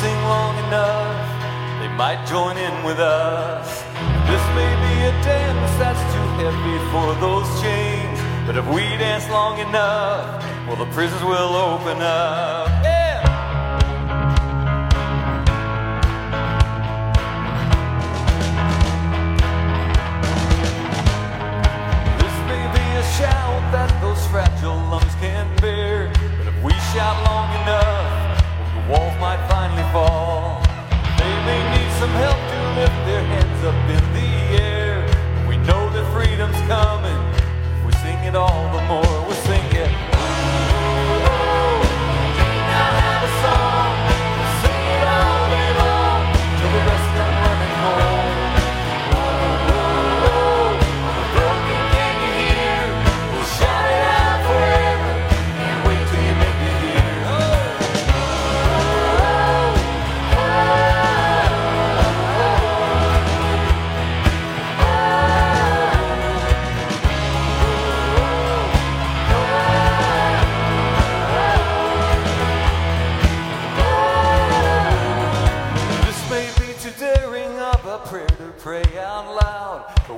sing long enough, they might join in with us. This may be a dance that's too heavy for those chains, but if we dance long enough, well, the prisons will open up. This may be a shout that those fragile lungs can bear, but if we shout long enough, walls might finally fall. They may need some help to lift their hands up in the air. We know that freedom's coming. We sing it all the more, we sing it.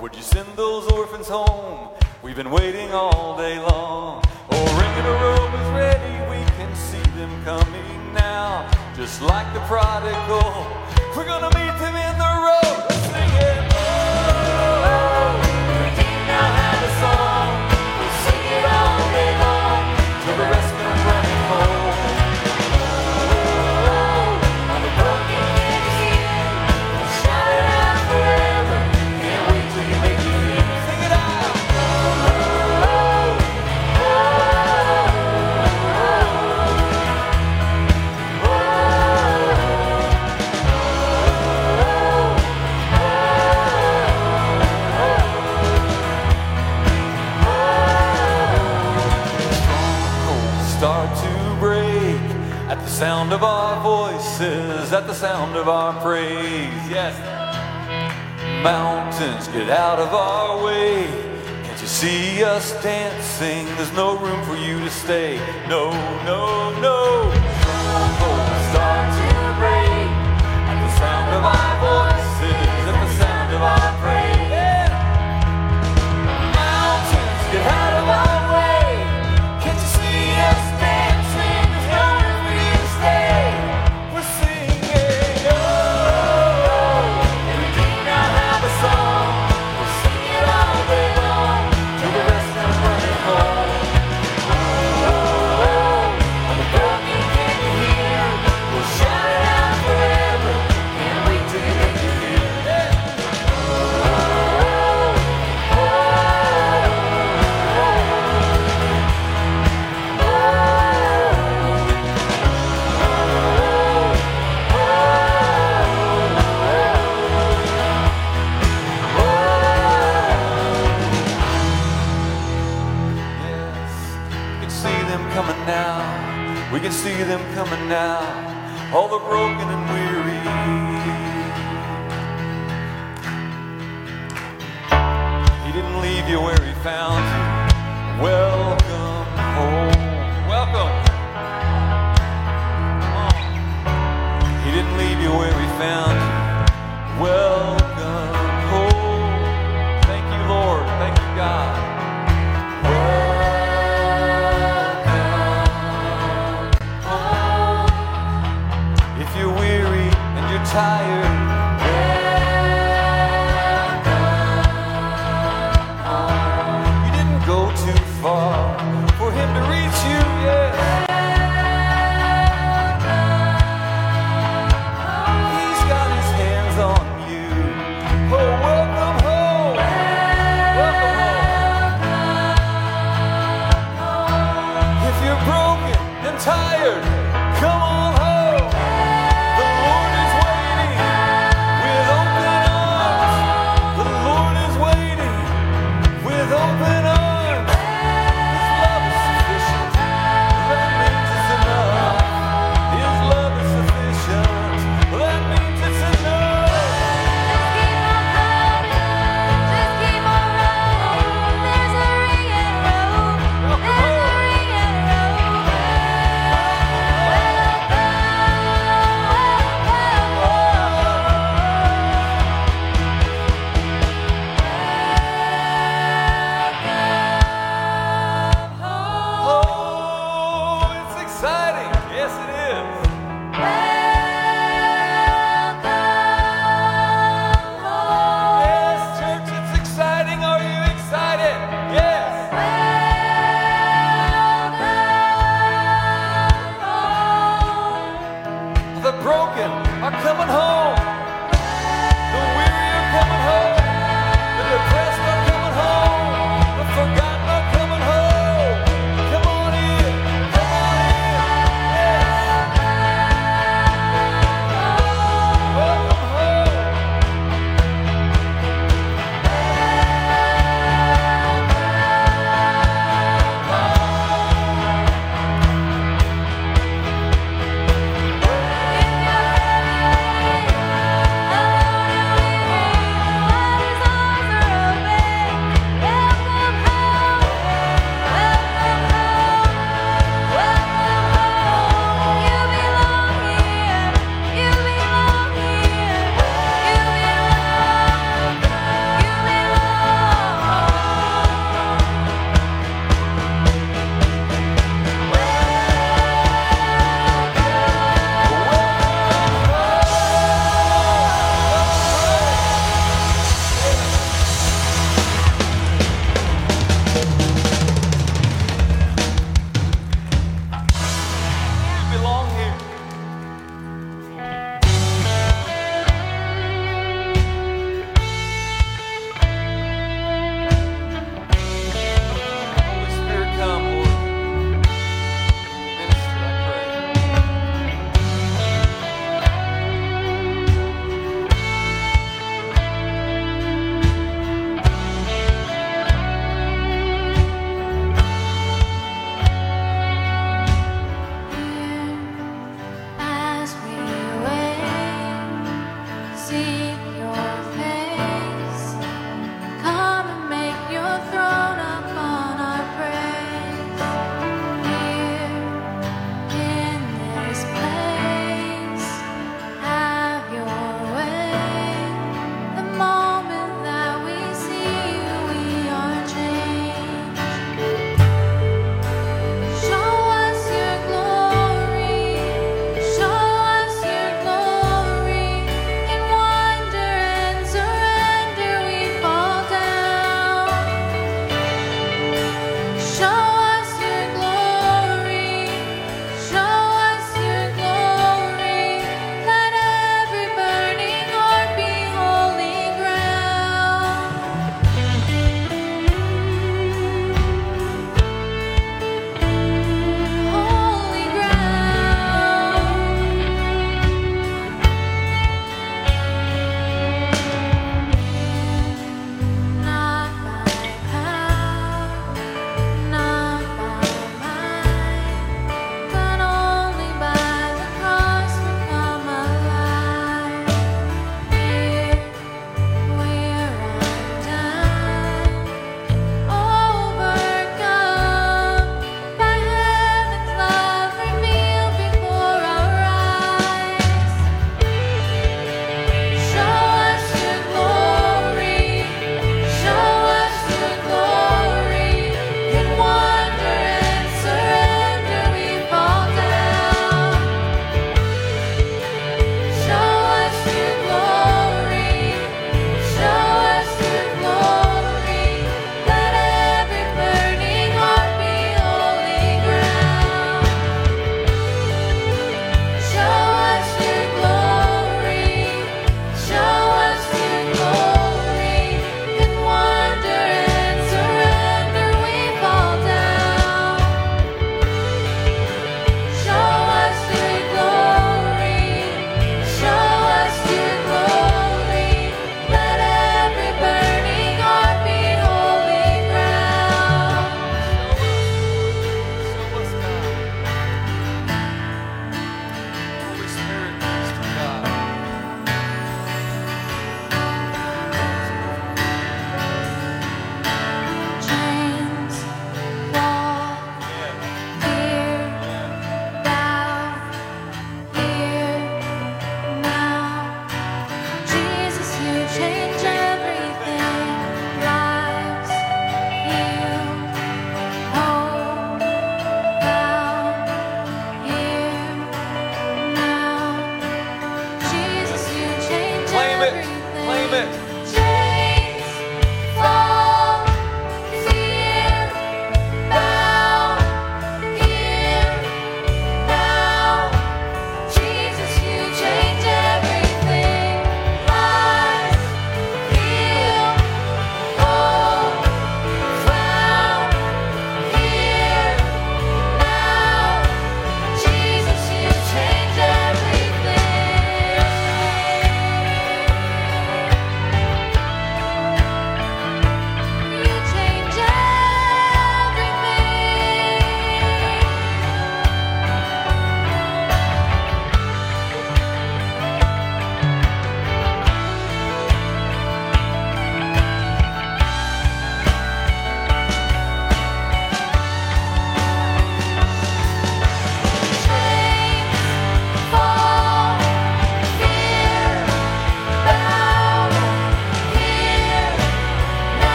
Would you send those orphans home? We've been waiting all day long. Oh, ringing a robe is ready. We can see them coming now. Just like the prodigal. We're gonna meet them in the road. Our praise. Yes. Mountains get out of our way. Can't you see us dancing? There's no room for you to stay. No, no, no. Strongholds start to break at the sound of our voices, see them coming now. All the broken and weary. He didn't leave you where he found you. Welcome home. Welcome. He didn't leave you where he found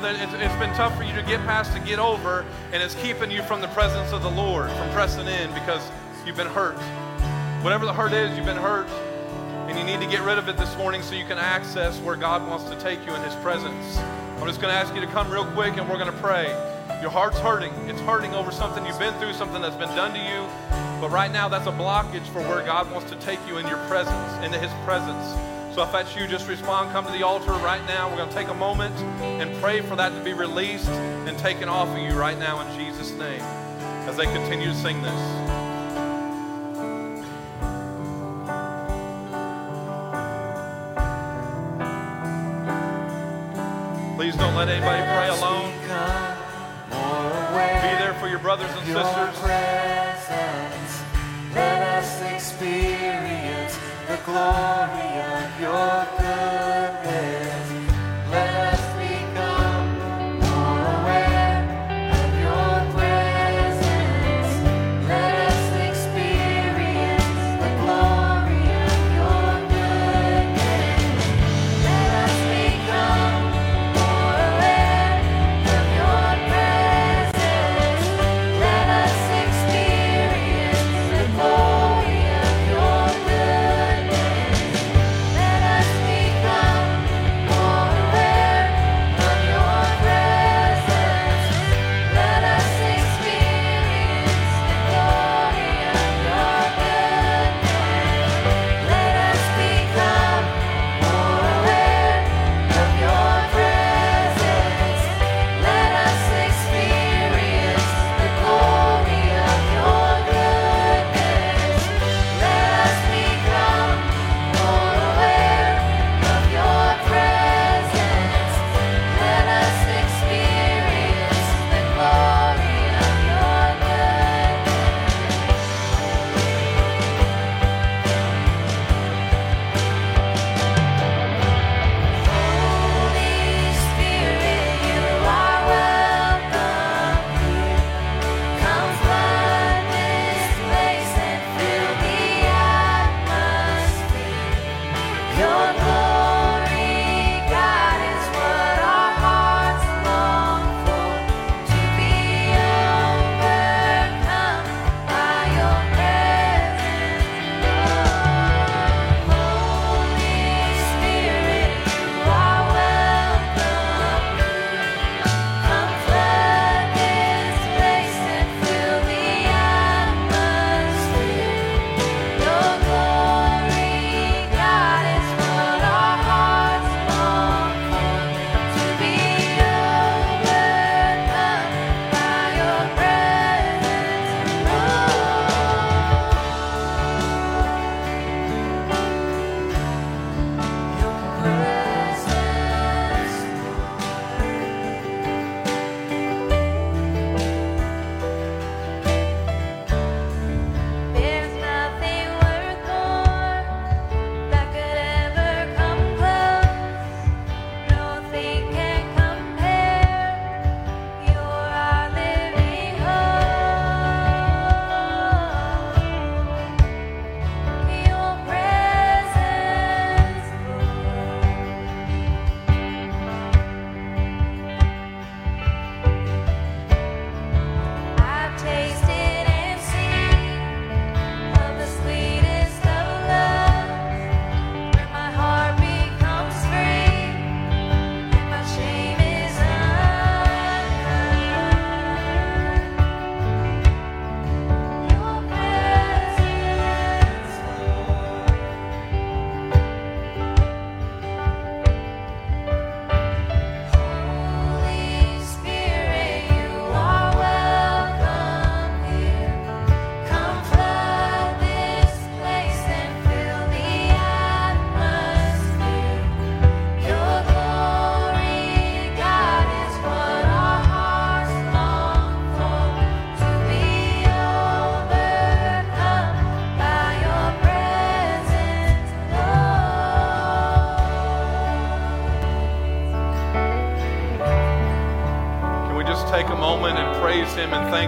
now that it's, it's been tough for you to get past to get over, and it's keeping you from the presence of the Lord, from pressing in because you've been hurt. Whatever the hurt is, you've been hurt, and you need to get rid of it this morning so you can access where God wants to take you in His presence. I'm just going to ask you to come real quick, and we're going to pray. Your heart's hurting. It's hurting over something you've been through, something that's been done to you. But right now, that's a blockage for where God wants to take you in your presence, into His presence. So if that's you, just respond. Come to the altar right now. We're going to take a moment and pray for that to be released and taken off of you right now in Jesus' name as they continue to sing this. Please don't let anybody pray alone. Be there for your brothers and sisters. presence, let us experience the glory your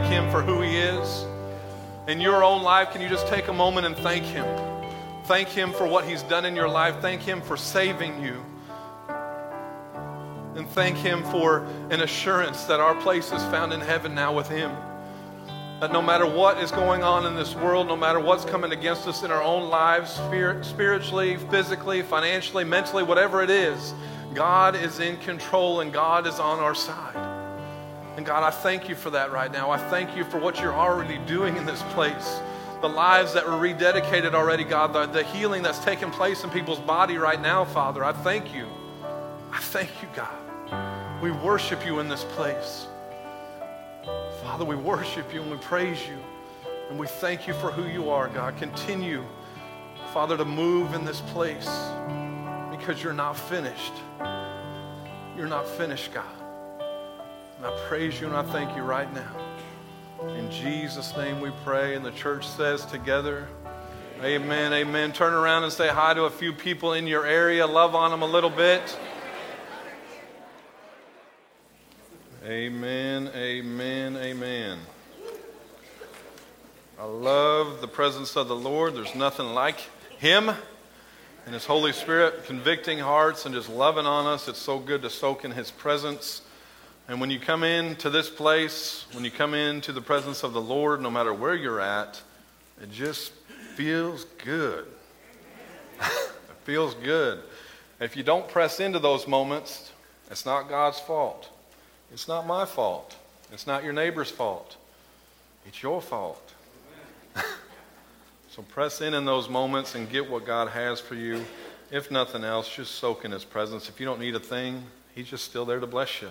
thank Him for who He is? In your own life, can you just take a moment and thank Him? Thank Him for what He's done in your life. Thank Him for saving you. And thank Him for an assurance that our place is found in heaven now with Him. That no matter what is going on in this world, no matter what's coming against us in our own lives, spirit, spiritually, physically, financially, mentally, whatever it is, God is in control and God is on our side. And God, I thank you for that right now. I thank you for what you're already doing in this place. The lives that were rededicated already, God, the, the healing that's taking place in people's body right now, Father. I thank you. I thank you, God. We worship you in this place. Father, we worship you and we praise you. And we thank you for who you are, God. Continue, Father, to move in this place because you're not finished. You're not finished, God. And I praise you and I thank you right now. In Jesus' name we pray. And the church says together, Amen, amen. Turn around and say hi to a few people in your area. Love on them a little bit. Amen, amen, amen. I love the presence of the Lord. There's nothing like Him and His Holy Spirit convicting hearts and just loving on us. It's so good to soak in His presence. And when you come into this place, when you come into the presence of the Lord, no matter where you're at, it just feels good. it feels good. If you don't press into those moments, it's not God's fault. It's not my fault. It's not your neighbor's fault. It's your fault. so press in in those moments and get what God has for you. If nothing else, just soak in His presence. If you don't need a thing, He's just still there to bless you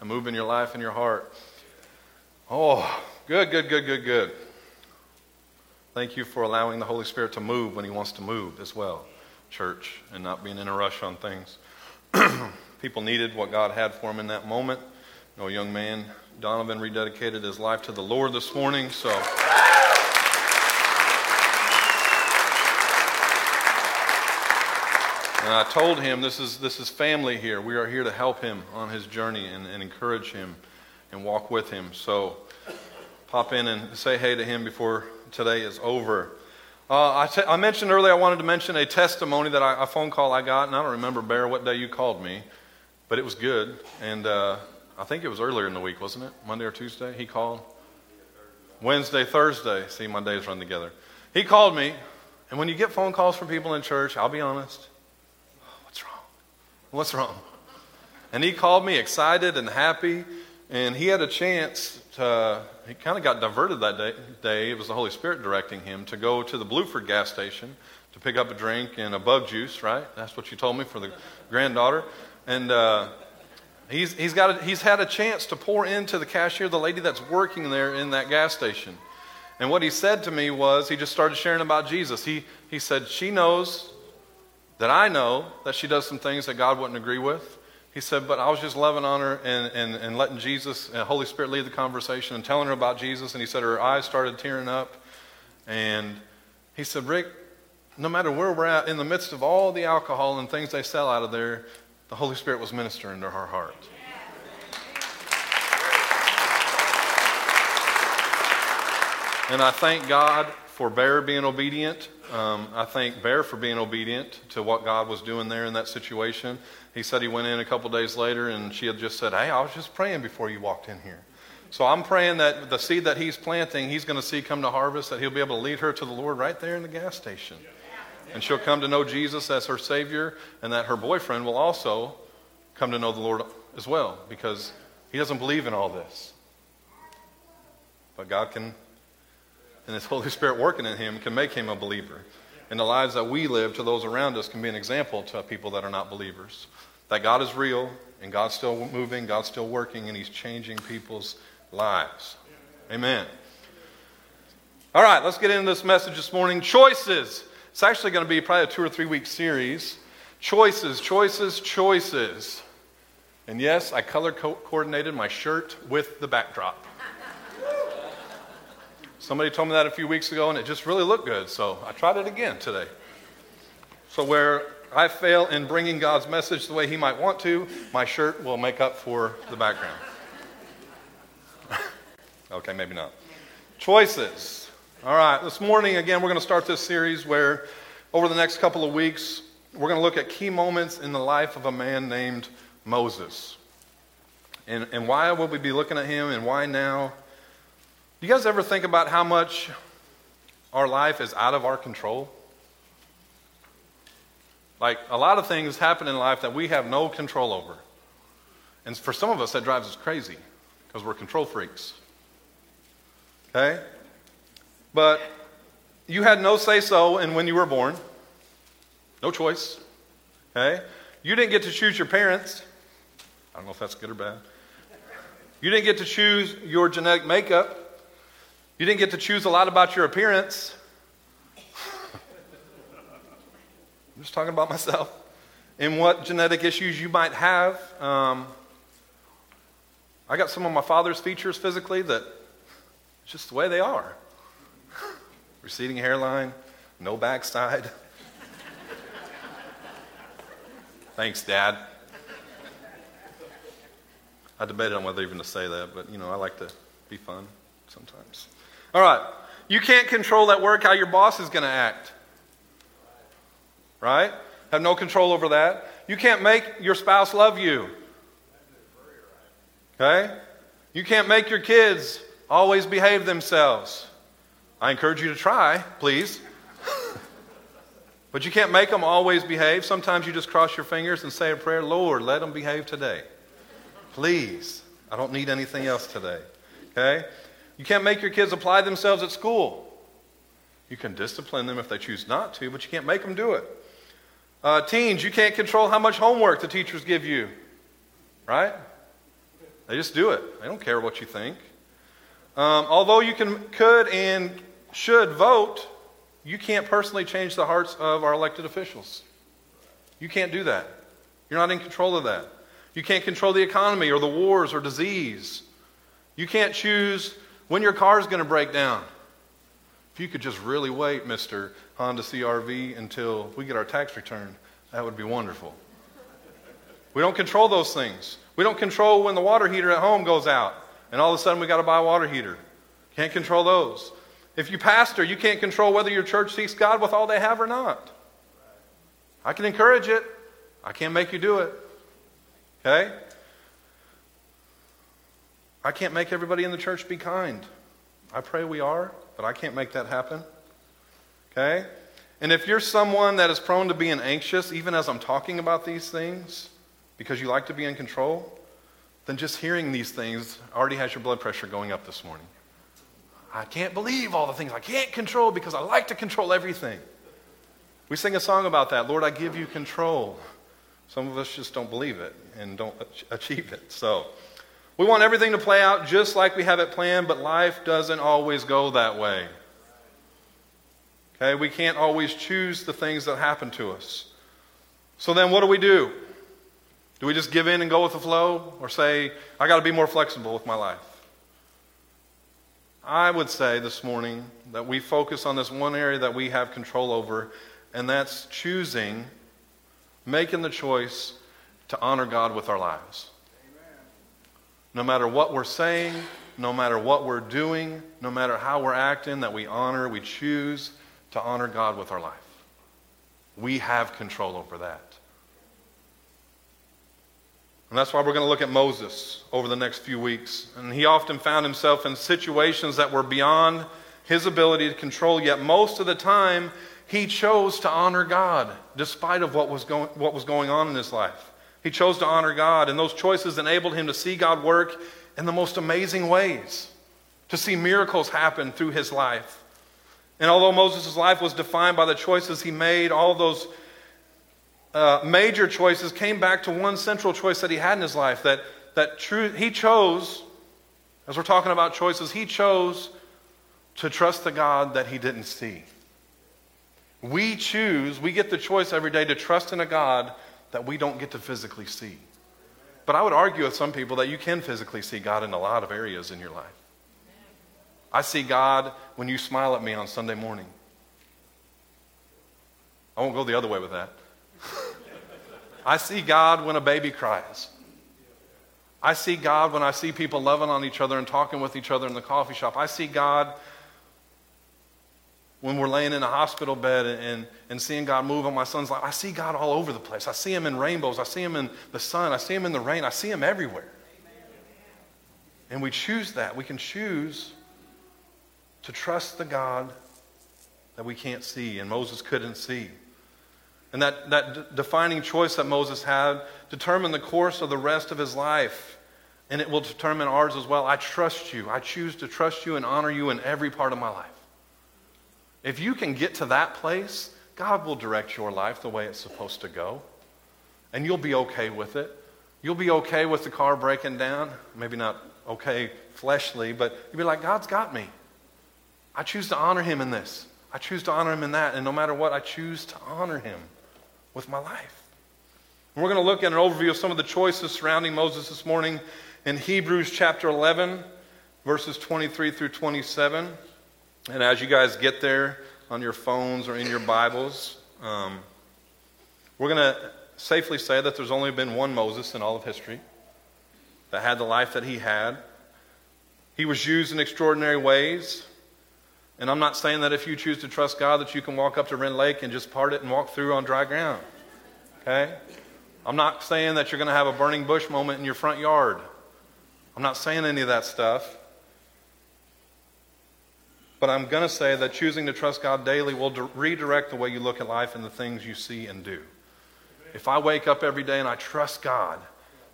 and move in your life and your heart. Oh, good, good, good, good, good. Thank you for allowing the Holy Spirit to move when He wants to move as well, church, and not being in a rush on things. People needed what God had for them in that moment. No young man, Donovan, rededicated his life to the Lord this morning, so. And I told him this is, this is family here. We are here to help him on his journey and, and encourage him and walk with him. So pop in and say hey to him before today is over. Uh, I, t- I mentioned earlier I wanted to mention a testimony that I, a phone call I got, and I don't remember, Bear, what day you called me, but it was good. And uh, I think it was earlier in the week, wasn't it? Monday or Tuesday? He called? Wednesday, Thursday. See, my days run together. He called me, and when you get phone calls from people in church, I'll be honest. What's wrong? And he called me excited and happy, and he had a chance to, he kind of got diverted that day, day. It was the Holy Spirit directing him to go to the Blueford gas station to pick up a drink and a bug juice, right? That's what you told me for the granddaughter. And, uh, He's, he's, got a, he's had a chance to pour into the cashier, the lady that's working there in that gas station. And what he said to me was, he just started sharing about Jesus. He, he said, She knows that I know that she does some things that God wouldn't agree with. He said, But I was just loving on her and, and, and letting Jesus and Holy Spirit lead the conversation and telling her about Jesus. And he said, Her eyes started tearing up. And he said, Rick, no matter where we're at, in the midst of all the alcohol and things they sell out of there, the Holy Spirit was ministering to her heart. And I thank God for Bear being obedient. Um, I thank Bear for being obedient to what God was doing there in that situation. He said he went in a couple days later and she had just said, Hey, I was just praying before you walked in here. So I'm praying that the seed that he's planting, he's going to see come to harvest, that he'll be able to lead her to the Lord right there in the gas station. And she'll come to know Jesus as her Savior, and that her boyfriend will also come to know the Lord as well, because he doesn't believe in all this. But God can, and His Holy Spirit working in him, can make him a believer. And the lives that we live to those around us can be an example to people that are not believers. That God is real, and God's still moving, God's still working, and He's changing people's lives. Amen. All right, let's get into this message this morning. Choices. It's actually going to be probably a two or three week series. Choices, choices, choices. And yes, I color co- coordinated my shirt with the backdrop. Somebody told me that a few weeks ago, and it just really looked good, so I tried it again today. So, where I fail in bringing God's message the way He might want to, my shirt will make up for the background. Okay, maybe not. Choices. All right, this morning, again, we're going to start this series where over the next couple of weeks, we're going to look at key moments in the life of a man named Moses. And, and why will we be looking at him and why now? Do you guys ever think about how much our life is out of our control? Like, a lot of things happen in life that we have no control over. And for some of us, that drives us crazy because we're control freaks. Okay? But you had no say so in when you were born. No choice. Okay? You didn't get to choose your parents. I don't know if that's good or bad. You didn't get to choose your genetic makeup. You didn't get to choose a lot about your appearance. I'm just talking about myself. And what genetic issues you might have. Um, I got some of my father's features physically that it's just the way they are receding hairline, no backside. Thanks, Dad. I debated on whether even to say that, but you know, I like to be fun sometimes. All right. You can't control at work how your boss is going to act. Right? Have no control over that. You can't make your spouse love you. Okay? You can't make your kids always behave themselves. I encourage you to try, please. But you can't make them always behave. Sometimes you just cross your fingers and say a prayer, Lord, let them behave today. Please. I don't need anything else today. Okay? You can't make your kids apply themselves at school. You can discipline them if they choose not to, but you can't make them do it. Uh, teens, you can't control how much homework the teachers give you. Right? They just do it. They don't care what you think. Um, although you can, could and should vote, you can't personally change the hearts of our elected officials. You can't do that. You're not in control of that. You can't control the economy or the wars or disease. You can't choose when your car is going to break down. If you could just really wait, Mr. Honda CRV, until we get our tax return, that would be wonderful. We don't control those things. We don't control when the water heater at home goes out, and all of a sudden we got to buy a water heater. Can't control those. If you pastor, you can't control whether your church seeks God with all they have or not. I can encourage it, I can't make you do it. Okay? I can't make everybody in the church be kind. I pray we are, but I can't make that happen. Okay? And if you're someone that is prone to being anxious, even as I'm talking about these things, because you like to be in control, then just hearing these things already has your blood pressure going up this morning. I can't believe all the things I can't control because I like to control everything. We sing a song about that. Lord, I give you control. Some of us just don't believe it and don't achieve it. So we want everything to play out just like we have it planned, but life doesn't always go that way. Okay, we can't always choose the things that happen to us. So then what do we do? Do we just give in and go with the flow or say, I got to be more flexible with my life? I would say this morning that we focus on this one area that we have control over, and that's choosing, making the choice to honor God with our lives. No matter what we're saying, no matter what we're doing, no matter how we're acting, that we honor, we choose to honor God with our life. We have control over that. And that's why we're going to look at Moses over the next few weeks. And he often found himself in situations that were beyond his ability to control, yet most of the time he chose to honor God despite of what was going, what was going on in his life. He chose to honor God, and those choices enabled him to see God work in the most amazing ways, to see miracles happen through his life. And although Moses' life was defined by the choices he made, all those uh, major choices came back to one central choice that he had in his life that, that true, he chose, as we're talking about choices, he chose to trust the God that he didn't see. We choose, we get the choice every day to trust in a God that we don't get to physically see. But I would argue with some people that you can physically see God in a lot of areas in your life. I see God when you smile at me on Sunday morning. I won't go the other way with that. I see God when a baby cries. I see God when I see people loving on each other and talking with each other in the coffee shop. I see God when we're laying in a hospital bed and, and seeing God move on my son's life. I see God all over the place. I see him in rainbows. I see him in the sun. I see him in the rain. I see him everywhere. And we choose that. We can choose to trust the God that we can't see and Moses couldn't see. And that, that d- defining choice that Moses had determined the course of the rest of his life. And it will determine ours as well. I trust you. I choose to trust you and honor you in every part of my life. If you can get to that place, God will direct your life the way it's supposed to go. And you'll be okay with it. You'll be okay with the car breaking down. Maybe not okay fleshly, but you'll be like, God's got me. I choose to honor him in this. I choose to honor him in that. And no matter what, I choose to honor him with my life. And we're going to look at an overview of some of the choices surrounding Moses this morning in Hebrews chapter 11, verses 23 through 27. And as you guys get there on your phones or in your Bibles, um, we're going to safely say that there's only been one Moses in all of history that had the life that he had. He was used in extraordinary ways. And I'm not saying that if you choose to trust God that you can walk up to Rend Lake and just part it and walk through on dry ground. Okay? I'm not saying that you're going to have a burning bush moment in your front yard. I'm not saying any of that stuff. But I'm going to say that choosing to trust God daily will redirect the way you look at life and the things you see and do. If I wake up every day and I trust God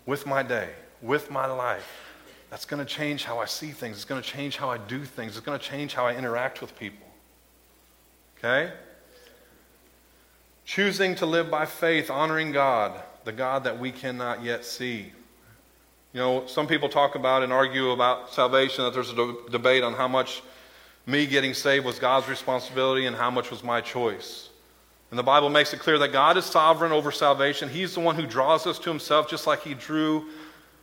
with my day, with my life, that's going to change how I see things. It's going to change how I do things. It's going to change how I interact with people. Okay? Choosing to live by faith, honoring God, the God that we cannot yet see. You know, some people talk about and argue about salvation, that there's a de- debate on how much me getting saved was God's responsibility and how much was my choice. And the Bible makes it clear that God is sovereign over salvation. He's the one who draws us to himself, just like he drew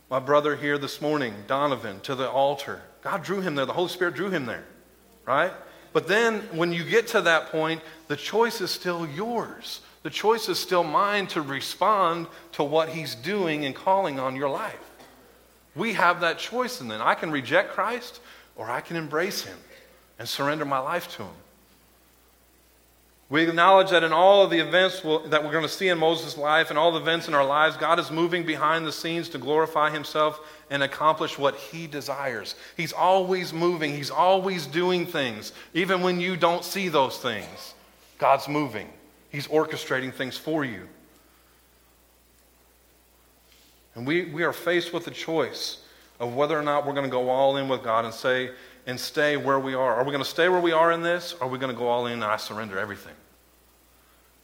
my brother here this morning, Donovan, to the altar. God drew him there. The Holy Spirit drew him there, right? But then when you get to that point, the choice is still yours. The choice is still mine to respond to what he's doing and calling on your life. We have that choice, and then I can reject Christ or I can embrace him and surrender my life to him. We acknowledge that in all of the events that we're going to see in Moses' life and all the events in our lives, God is moving behind the scenes to glorify himself and accomplish what he desires. He's always moving, he's always doing things, even when you don't see those things. God's moving, he's orchestrating things for you. And we, we are faced with the choice of whether or not we're going to go all in with God and say, and stay where we are. Are we going to stay where we are in this? Or are we going to go all in and I surrender everything?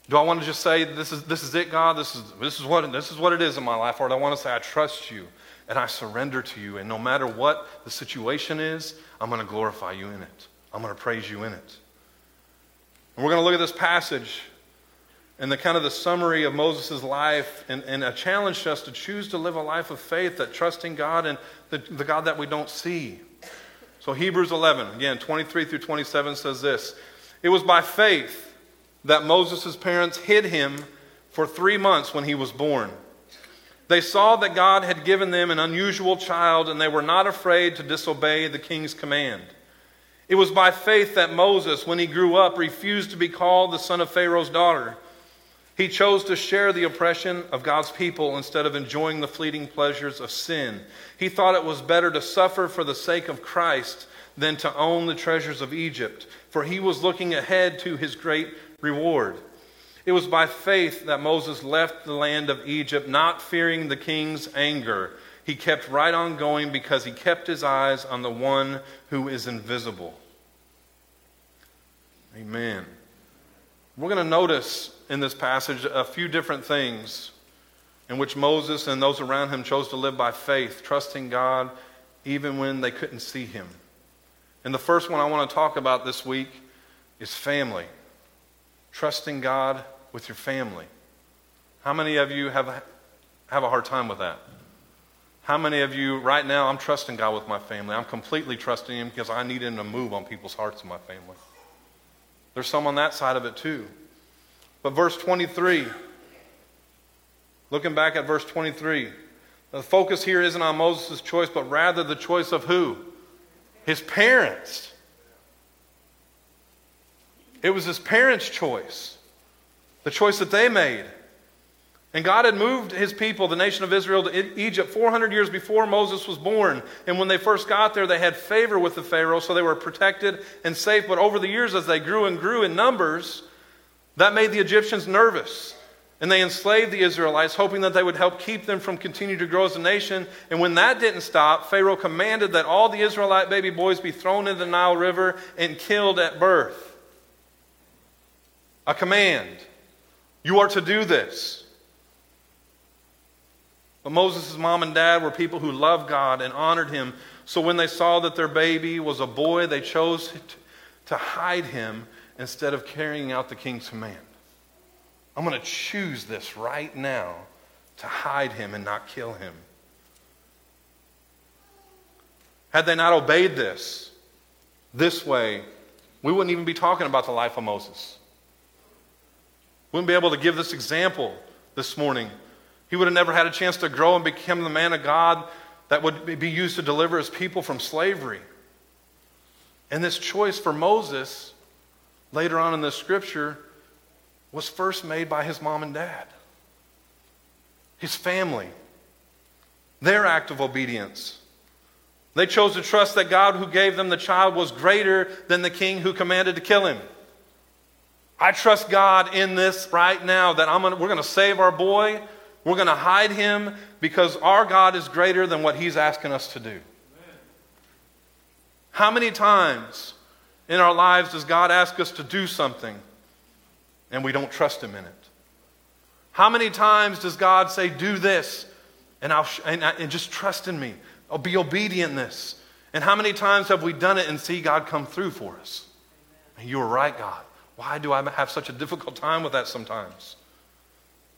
Do I want to just say, this is, this is it, God? This is, this, is what, this is what it is in my life? Or do I want to say, I trust you and I surrender to you. And no matter what the situation is, I'm going to glorify you in it. I'm going to praise you in it. And we're going to look at this passage and the kind of the summary of Moses' life and, and a challenge to us to choose to live a life of faith that trusting God and the, the God that we don't see. So Hebrews 11, again, 23 through 27 says this It was by faith that Moses' parents hid him for three months when he was born. They saw that God had given them an unusual child, and they were not afraid to disobey the king's command. It was by faith that Moses, when he grew up, refused to be called the son of Pharaoh's daughter. He chose to share the oppression of God's people instead of enjoying the fleeting pleasures of sin. He thought it was better to suffer for the sake of Christ than to own the treasures of Egypt, for he was looking ahead to his great reward. It was by faith that Moses left the land of Egypt, not fearing the king's anger. He kept right on going because he kept his eyes on the one who is invisible. Amen. We're going to notice in this passage a few different things in which Moses and those around him chose to live by faith, trusting God even when they couldn't see him. And the first one I want to talk about this week is family. Trusting God with your family. How many of you have, have a hard time with that? How many of you, right now, I'm trusting God with my family. I'm completely trusting Him because I need Him to move on people's hearts in my family. There's some on that side of it too. But verse 23, looking back at verse 23, The focus here isn't on Moses' choice, but rather the choice of who? His parents. It was his parents' choice, the choice that they made. And God had moved his people, the nation of Israel, to Egypt 400 years before Moses was born. And when they first got there, they had favor with the Pharaoh, so they were protected and safe. But over the years, as they grew and grew in numbers, that made the Egyptians nervous. And they enslaved the Israelites, hoping that they would help keep them from continuing to grow as a nation. And when that didn't stop, Pharaoh commanded that all the Israelite baby boys be thrown into the Nile River and killed at birth. A command. You are to do this. But Moses' mom and dad were people who loved God and honored him. So when they saw that their baby was a boy, they chose to hide him instead of carrying out the king's command. I'm going to choose this right now to hide him and not kill him. Had they not obeyed this, this way, we wouldn't even be talking about the life of Moses. Wouldn't be able to give this example this morning. He would have never had a chance to grow and become the man of God that would be used to deliver his people from slavery. And this choice for Moses, later on in the scripture, was first made by his mom and dad, his family, their act of obedience. They chose to trust that God who gave them the child was greater than the king who commanded to kill him. I trust God in this right now that gonna, we're going to save our boy. We're going to hide him because our God is greater than what he's asking us to do. Amen. How many times in our lives does God ask us to do something and we don't trust Him in it? How many times does God say, Do this, and, I'll sh- and, and just trust in me? I'll be obedient in this. And how many times have we done it and see God come through for us? You are right, God. Why do I have such a difficult time with that sometimes?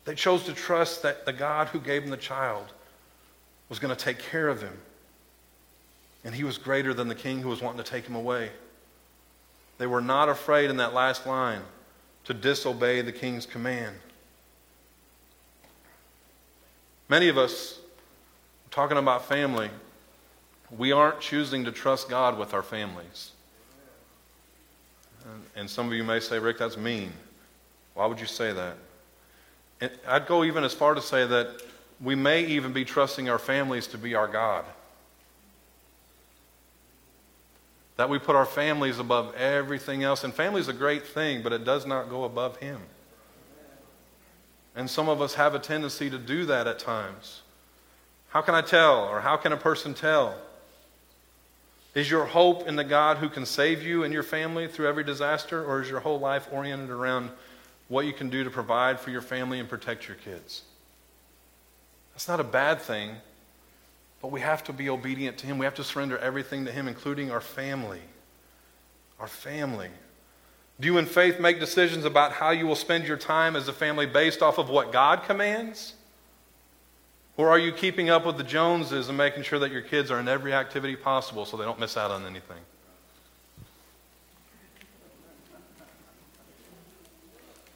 They chose to trust that the God who gave them the child was going to take care of him. And he was greater than the king who was wanting to take him away. They were not afraid in that last line to disobey the king's command. Many of us, talking about family, we aren't choosing to trust God with our families. And some of you may say, Rick, that's mean. Why would you say that? And I'd go even as far to say that we may even be trusting our families to be our God. That we put our families above everything else. And family is a great thing, but it does not go above Him. And some of us have a tendency to do that at times. How can I tell, or how can a person tell? Is your hope in the God who can save you and your family through every disaster, or is your whole life oriented around what you can do to provide for your family and protect your kids? That's not a bad thing. But we have to be obedient to Him. We have to surrender everything to Him, including our family. Our family. Do you, in faith, make decisions about how you will spend your time as a family based off of what God commands? Or are you keeping up with the Joneses and making sure that your kids are in every activity possible so they don't miss out on anything?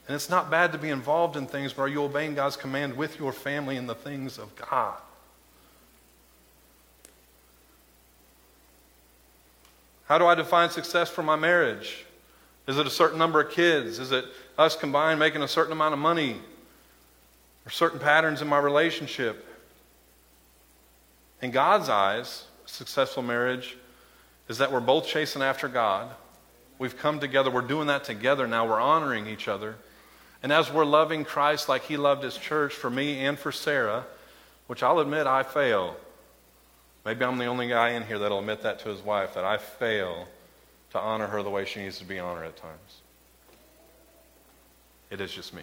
And it's not bad to be involved in things, but are you obeying God's command with your family in the things of God? How do I define success for my marriage? Is it a certain number of kids? Is it us combined making a certain amount of money? Or certain patterns in my relationship? In God's eyes, successful marriage is that we're both chasing after God. We've come together. We're doing that together now. We're honoring each other. And as we're loving Christ like He loved His church for me and for Sarah, which I'll admit I fail, Maybe I'm the only guy in here that'll admit that to his wife, that I fail to honor her the way she needs to be honored at times. It is just me.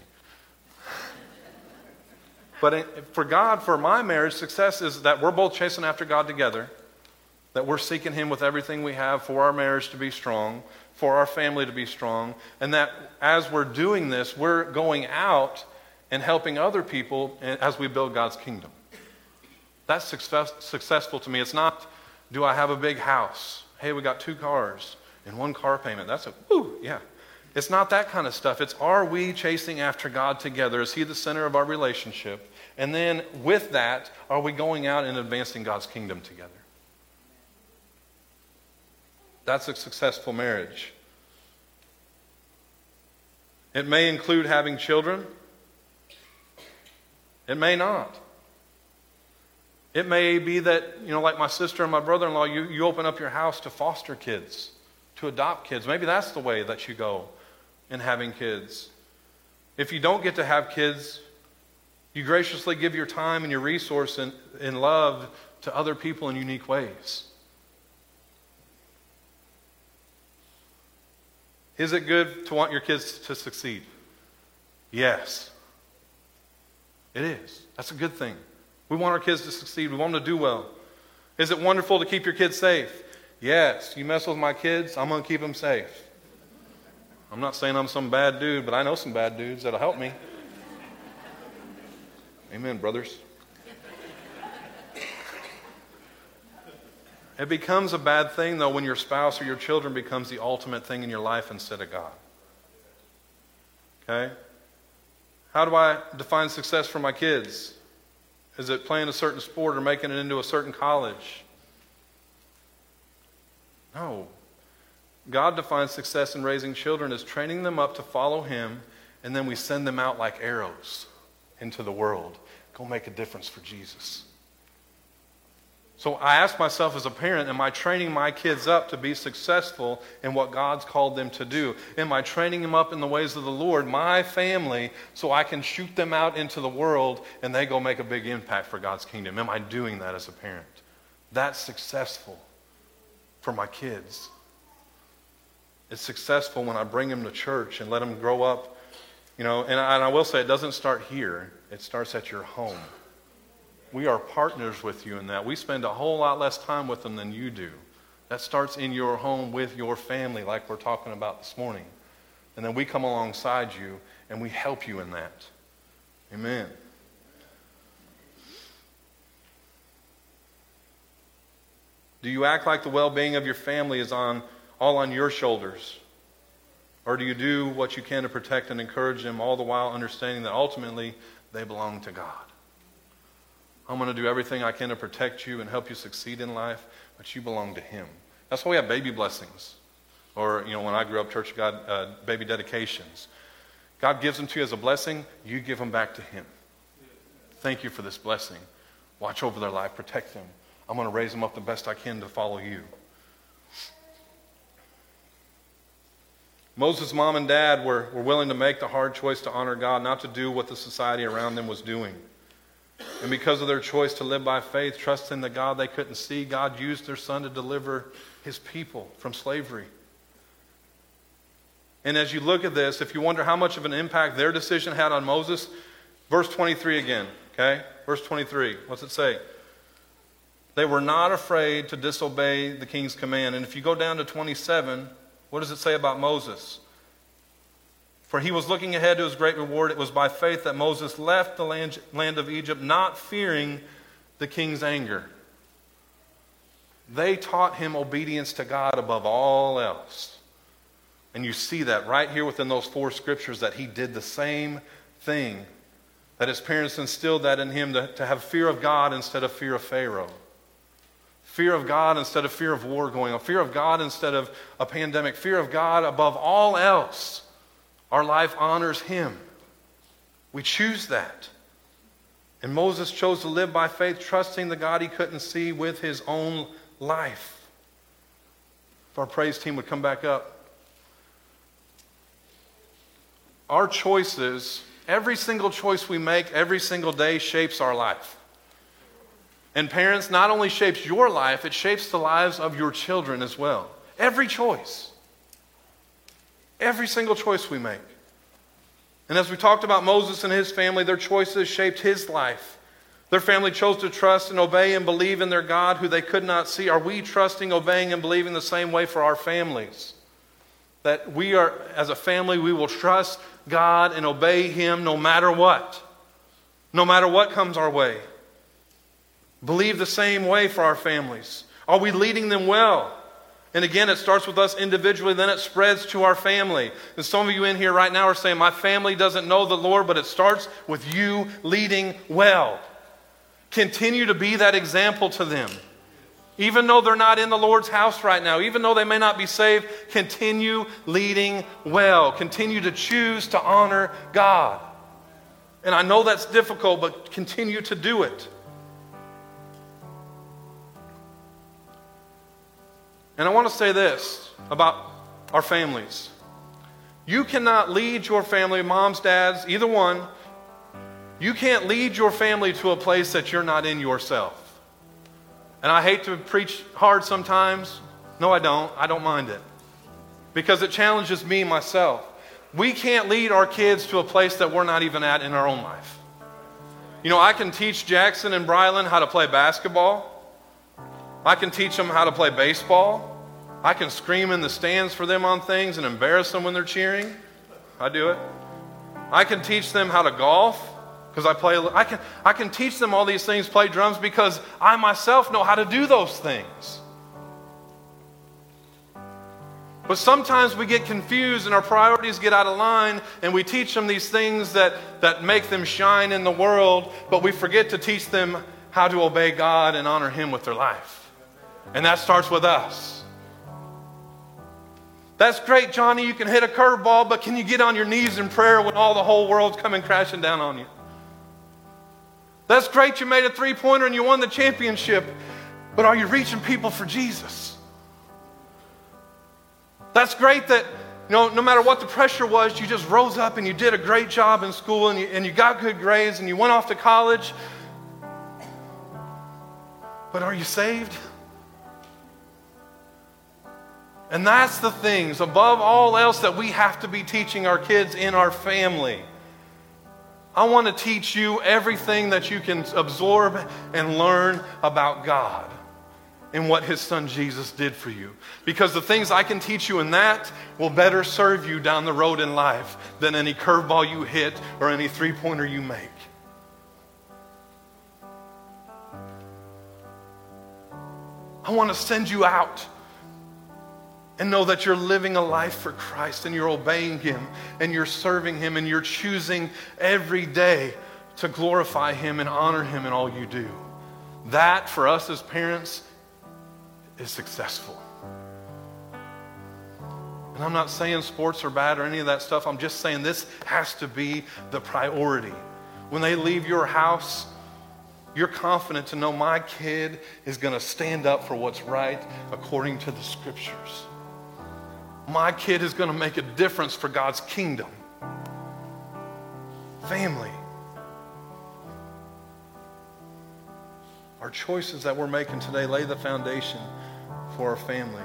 But for God, for my marriage, success is that we're both chasing after God together, that we're seeking Him with everything we have for our marriage to be strong, for our family to be strong, and that as we're doing this, we're going out and helping other people as we build God's kingdom. That's success, successful to me. It's not, do I have a big house? Hey, we got two cars and one car payment. That's a, woo, yeah. It's not that kind of stuff. It's are we chasing after God together? Is He the center of our relationship? And then with that, are we going out and advancing God's kingdom together? That's a successful marriage. It may include having children. It may not. It may be that, you know, like my sister and my brother in law, you, you open up your house to foster kids, to adopt kids. Maybe that's the way that you go in having kids. If you don't get to have kids, you graciously give your time and your resource and, and love to other people in unique ways. Is it good to want your kids to succeed? Yes. It is. That's a good thing. We want our kids to succeed. We want them to do well. Is it wonderful to keep your kids safe? Yes. You mess with my kids, I'm going to keep them safe. I'm not saying I'm some bad dude, but I know some bad dudes that'll help me. Amen, brothers. It becomes a bad thing, though, when your spouse or your children becomes the ultimate thing in your life instead of God. Okay? How do I define success for my kids? Is it playing a certain sport or making it into a certain college? No. God defines success in raising children as training them up to follow Him, and then we send them out like arrows into the world. Go make a difference for Jesus. So I ask myself as a parent, am I training my kids up to be successful in what God's called them to do? Am I training them up in the ways of the Lord, my family, so I can shoot them out into the world and they go make a big impact for God's kingdom? Am I doing that as a parent? That's successful for my kids. It's successful when I bring them to church and let them grow up. You know, and I, and I will say it doesn't start here, it starts at your home. We are partners with you in that. We spend a whole lot less time with them than you do. That starts in your home with your family, like we're talking about this morning. And then we come alongside you and we help you in that. Amen. Do you act like the well being of your family is on, all on your shoulders? Or do you do what you can to protect and encourage them, all the while understanding that ultimately they belong to God? I'm going to do everything I can to protect you and help you succeed in life, but you belong to Him. That's why we have baby blessings. Or, you know, when I grew up, Church of God, uh, baby dedications. God gives them to you as a blessing, you give them back to Him. Thank you for this blessing. Watch over their life, protect them. I'm going to raise them up the best I can to follow you. Moses' mom and dad were, were willing to make the hard choice to honor God, not to do what the society around them was doing. And because of their choice to live by faith, trusting the God they couldn't see, God used their son to deliver his people from slavery. And as you look at this, if you wonder how much of an impact their decision had on Moses, verse 23 again, okay? Verse 23, what's it say? They were not afraid to disobey the king's command. And if you go down to 27, what does it say about Moses? For he was looking ahead to his great reward. It was by faith that Moses left the land, land of Egypt, not fearing the king's anger. They taught him obedience to God above all else. And you see that right here within those four scriptures that he did the same thing. That his parents instilled that in him to, to have fear of God instead of fear of Pharaoh. Fear of God instead of fear of war going on. Fear of God instead of a pandemic. Fear of God above all else. Our life honors Him. We choose that. And Moses chose to live by faith, trusting the God he couldn't see with his own life. If our praise team would come back up. Our choices, every single choice we make every single day, shapes our life. And parents, not only shapes your life, it shapes the lives of your children as well. Every choice. Every single choice we make. And as we talked about Moses and his family, their choices shaped his life. Their family chose to trust and obey and believe in their God who they could not see. Are we trusting, obeying, and believing the same way for our families? That we are, as a family, we will trust God and obey Him no matter what. No matter what comes our way. Believe the same way for our families. Are we leading them well? And again, it starts with us individually, then it spreads to our family. And some of you in here right now are saying, My family doesn't know the Lord, but it starts with you leading well. Continue to be that example to them. Even though they're not in the Lord's house right now, even though they may not be saved, continue leading well. Continue to choose to honor God. And I know that's difficult, but continue to do it. And I want to say this about our families. You cannot lead your family, moms, dads, either one. You can't lead your family to a place that you're not in yourself. And I hate to preach hard sometimes. No, I don't. I don't mind it. Because it challenges me myself. We can't lead our kids to a place that we're not even at in our own life. You know, I can teach Jackson and Brylan how to play basketball. I can teach them how to play baseball. I can scream in the stands for them on things and embarrass them when they're cheering. I do it. I can teach them how to golf because I play. I can, I can teach them all these things, play drums, because I myself know how to do those things. But sometimes we get confused and our priorities get out of line, and we teach them these things that, that make them shine in the world, but we forget to teach them how to obey God and honor Him with their life. And that starts with us. That's great, Johnny. You can hit a curveball, but can you get on your knees in prayer when all the whole world's coming crashing down on you? That's great. You made a three pointer and you won the championship, but are you reaching people for Jesus? That's great that you know, no matter what the pressure was, you just rose up and you did a great job in school and you, and you got good grades and you went off to college. But are you saved? And that's the things, above all else, that we have to be teaching our kids in our family. I want to teach you everything that you can absorb and learn about God and what His Son Jesus did for you. Because the things I can teach you in that will better serve you down the road in life than any curveball you hit or any three pointer you make. I want to send you out and know that you're living a life for Christ and you're obeying Him and you're serving Him and you're choosing every day to glorify Him and honor Him in all you do. That, for us as parents, is successful. And I'm not saying sports are bad or any of that stuff. I'm just saying this has to be the priority. When they leave your house, you're confident to know my kid is going to stand up for what's right according to the scriptures my kid is going to make a difference for God's kingdom. Family. Our choices that we're making today lay the foundation for our family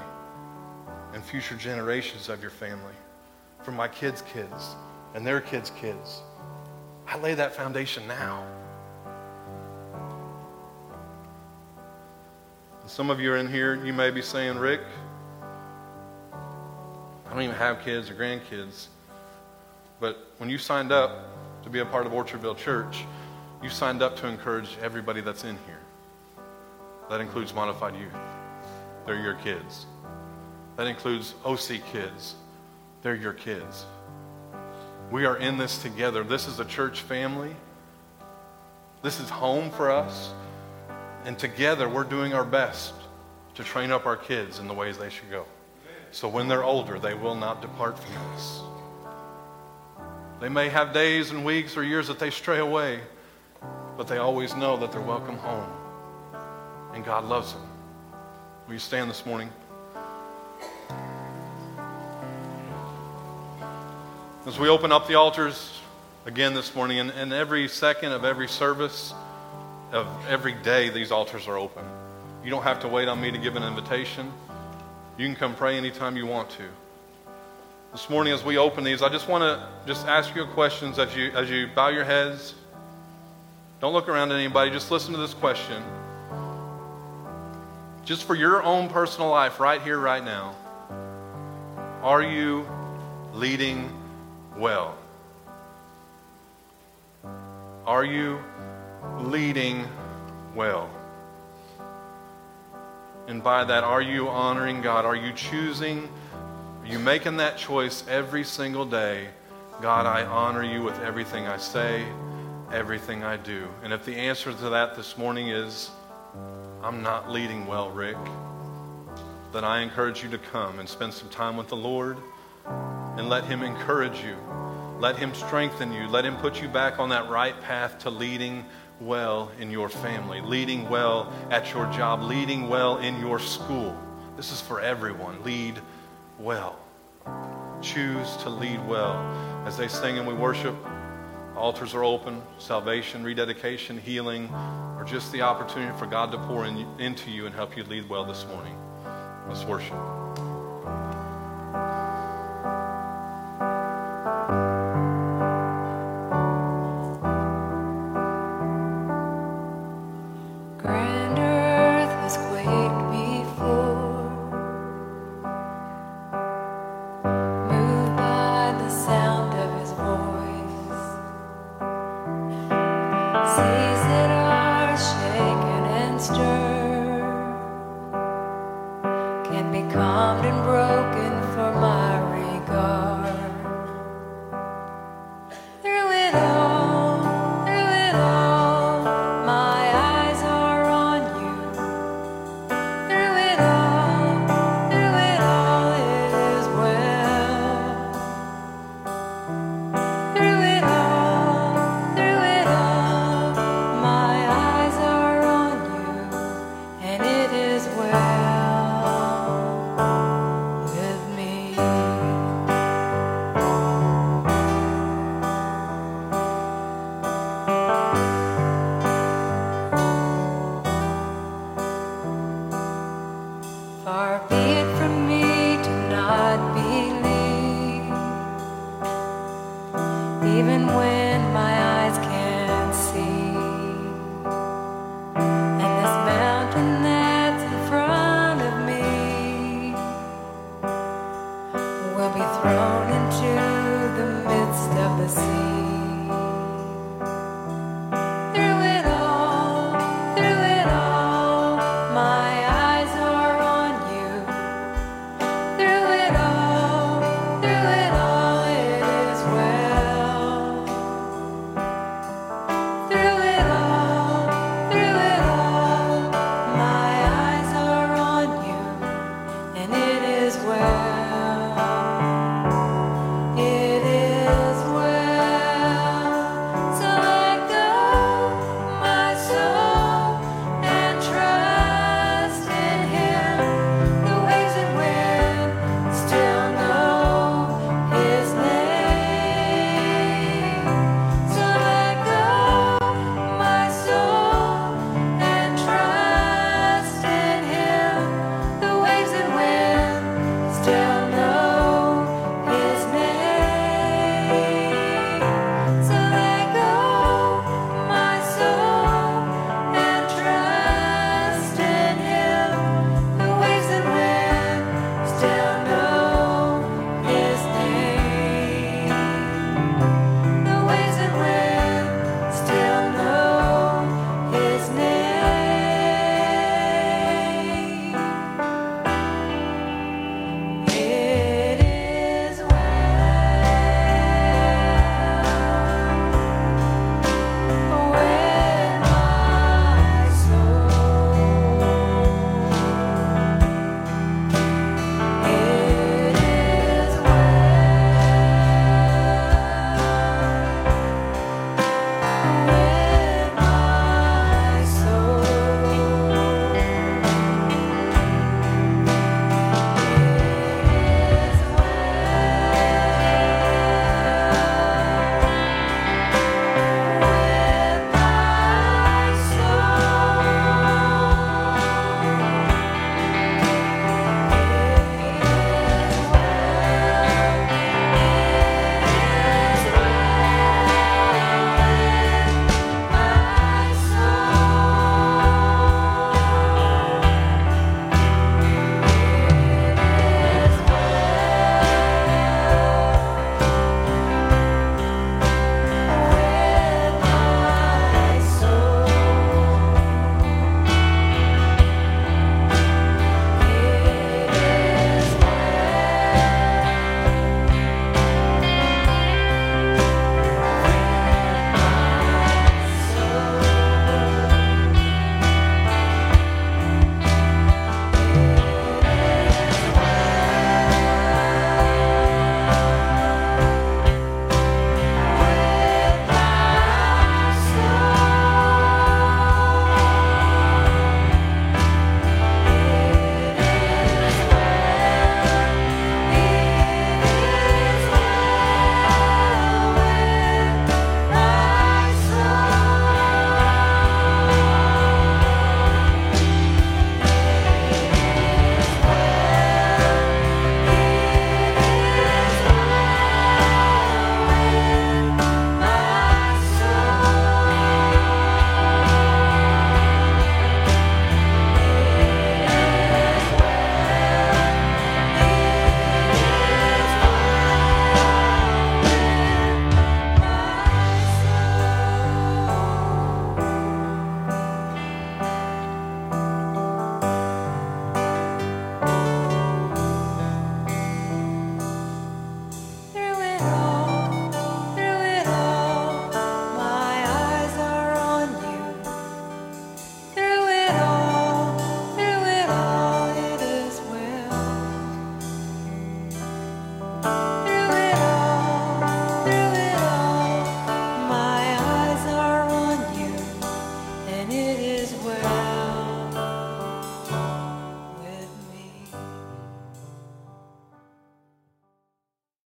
and future generations of your family, for my kids' kids and their kids' kids. I lay that foundation now. some of you are in here, you may be saying, Rick, I don't even have kids or grandkids. But when you signed up to be a part of Orchardville Church, you signed up to encourage everybody that's in here. That includes modified youth. They're your kids. That includes OC kids. They're your kids. We are in this together. This is a church family. This is home for us. And together, we're doing our best to train up our kids in the ways they should go. So when they're older, they will not depart from us. They may have days and weeks or years that they stray away, but they always know that they're welcome home. And God loves them. Will you stand this morning? As we open up the altars again this morning, and, and every second of every service, of every day, these altars are open. You don't have to wait on me to give an invitation. You can come pray anytime you want to. This morning, as we open these, I just want to just ask you a questions as you as you bow your heads. Don't look around at anybody. Just listen to this question. Just for your own personal life, right here, right now. Are you leading well? Are you leading well? And by that, are you honoring God? Are you choosing? Are you making that choice every single day? God, I honor you with everything I say, everything I do. And if the answer to that this morning is, I'm not leading well, Rick, then I encourage you to come and spend some time with the Lord and let Him encourage you. Let Him strengthen you. Let Him put you back on that right path to leading well in your family, leading well at your job, leading well in your school. This is for everyone. Lead well. Choose to lead well. As they sing and we worship, altars are open, salvation, rededication, healing, or just the opportunity for God to pour in, into you and help you lead well this morning. Let's worship.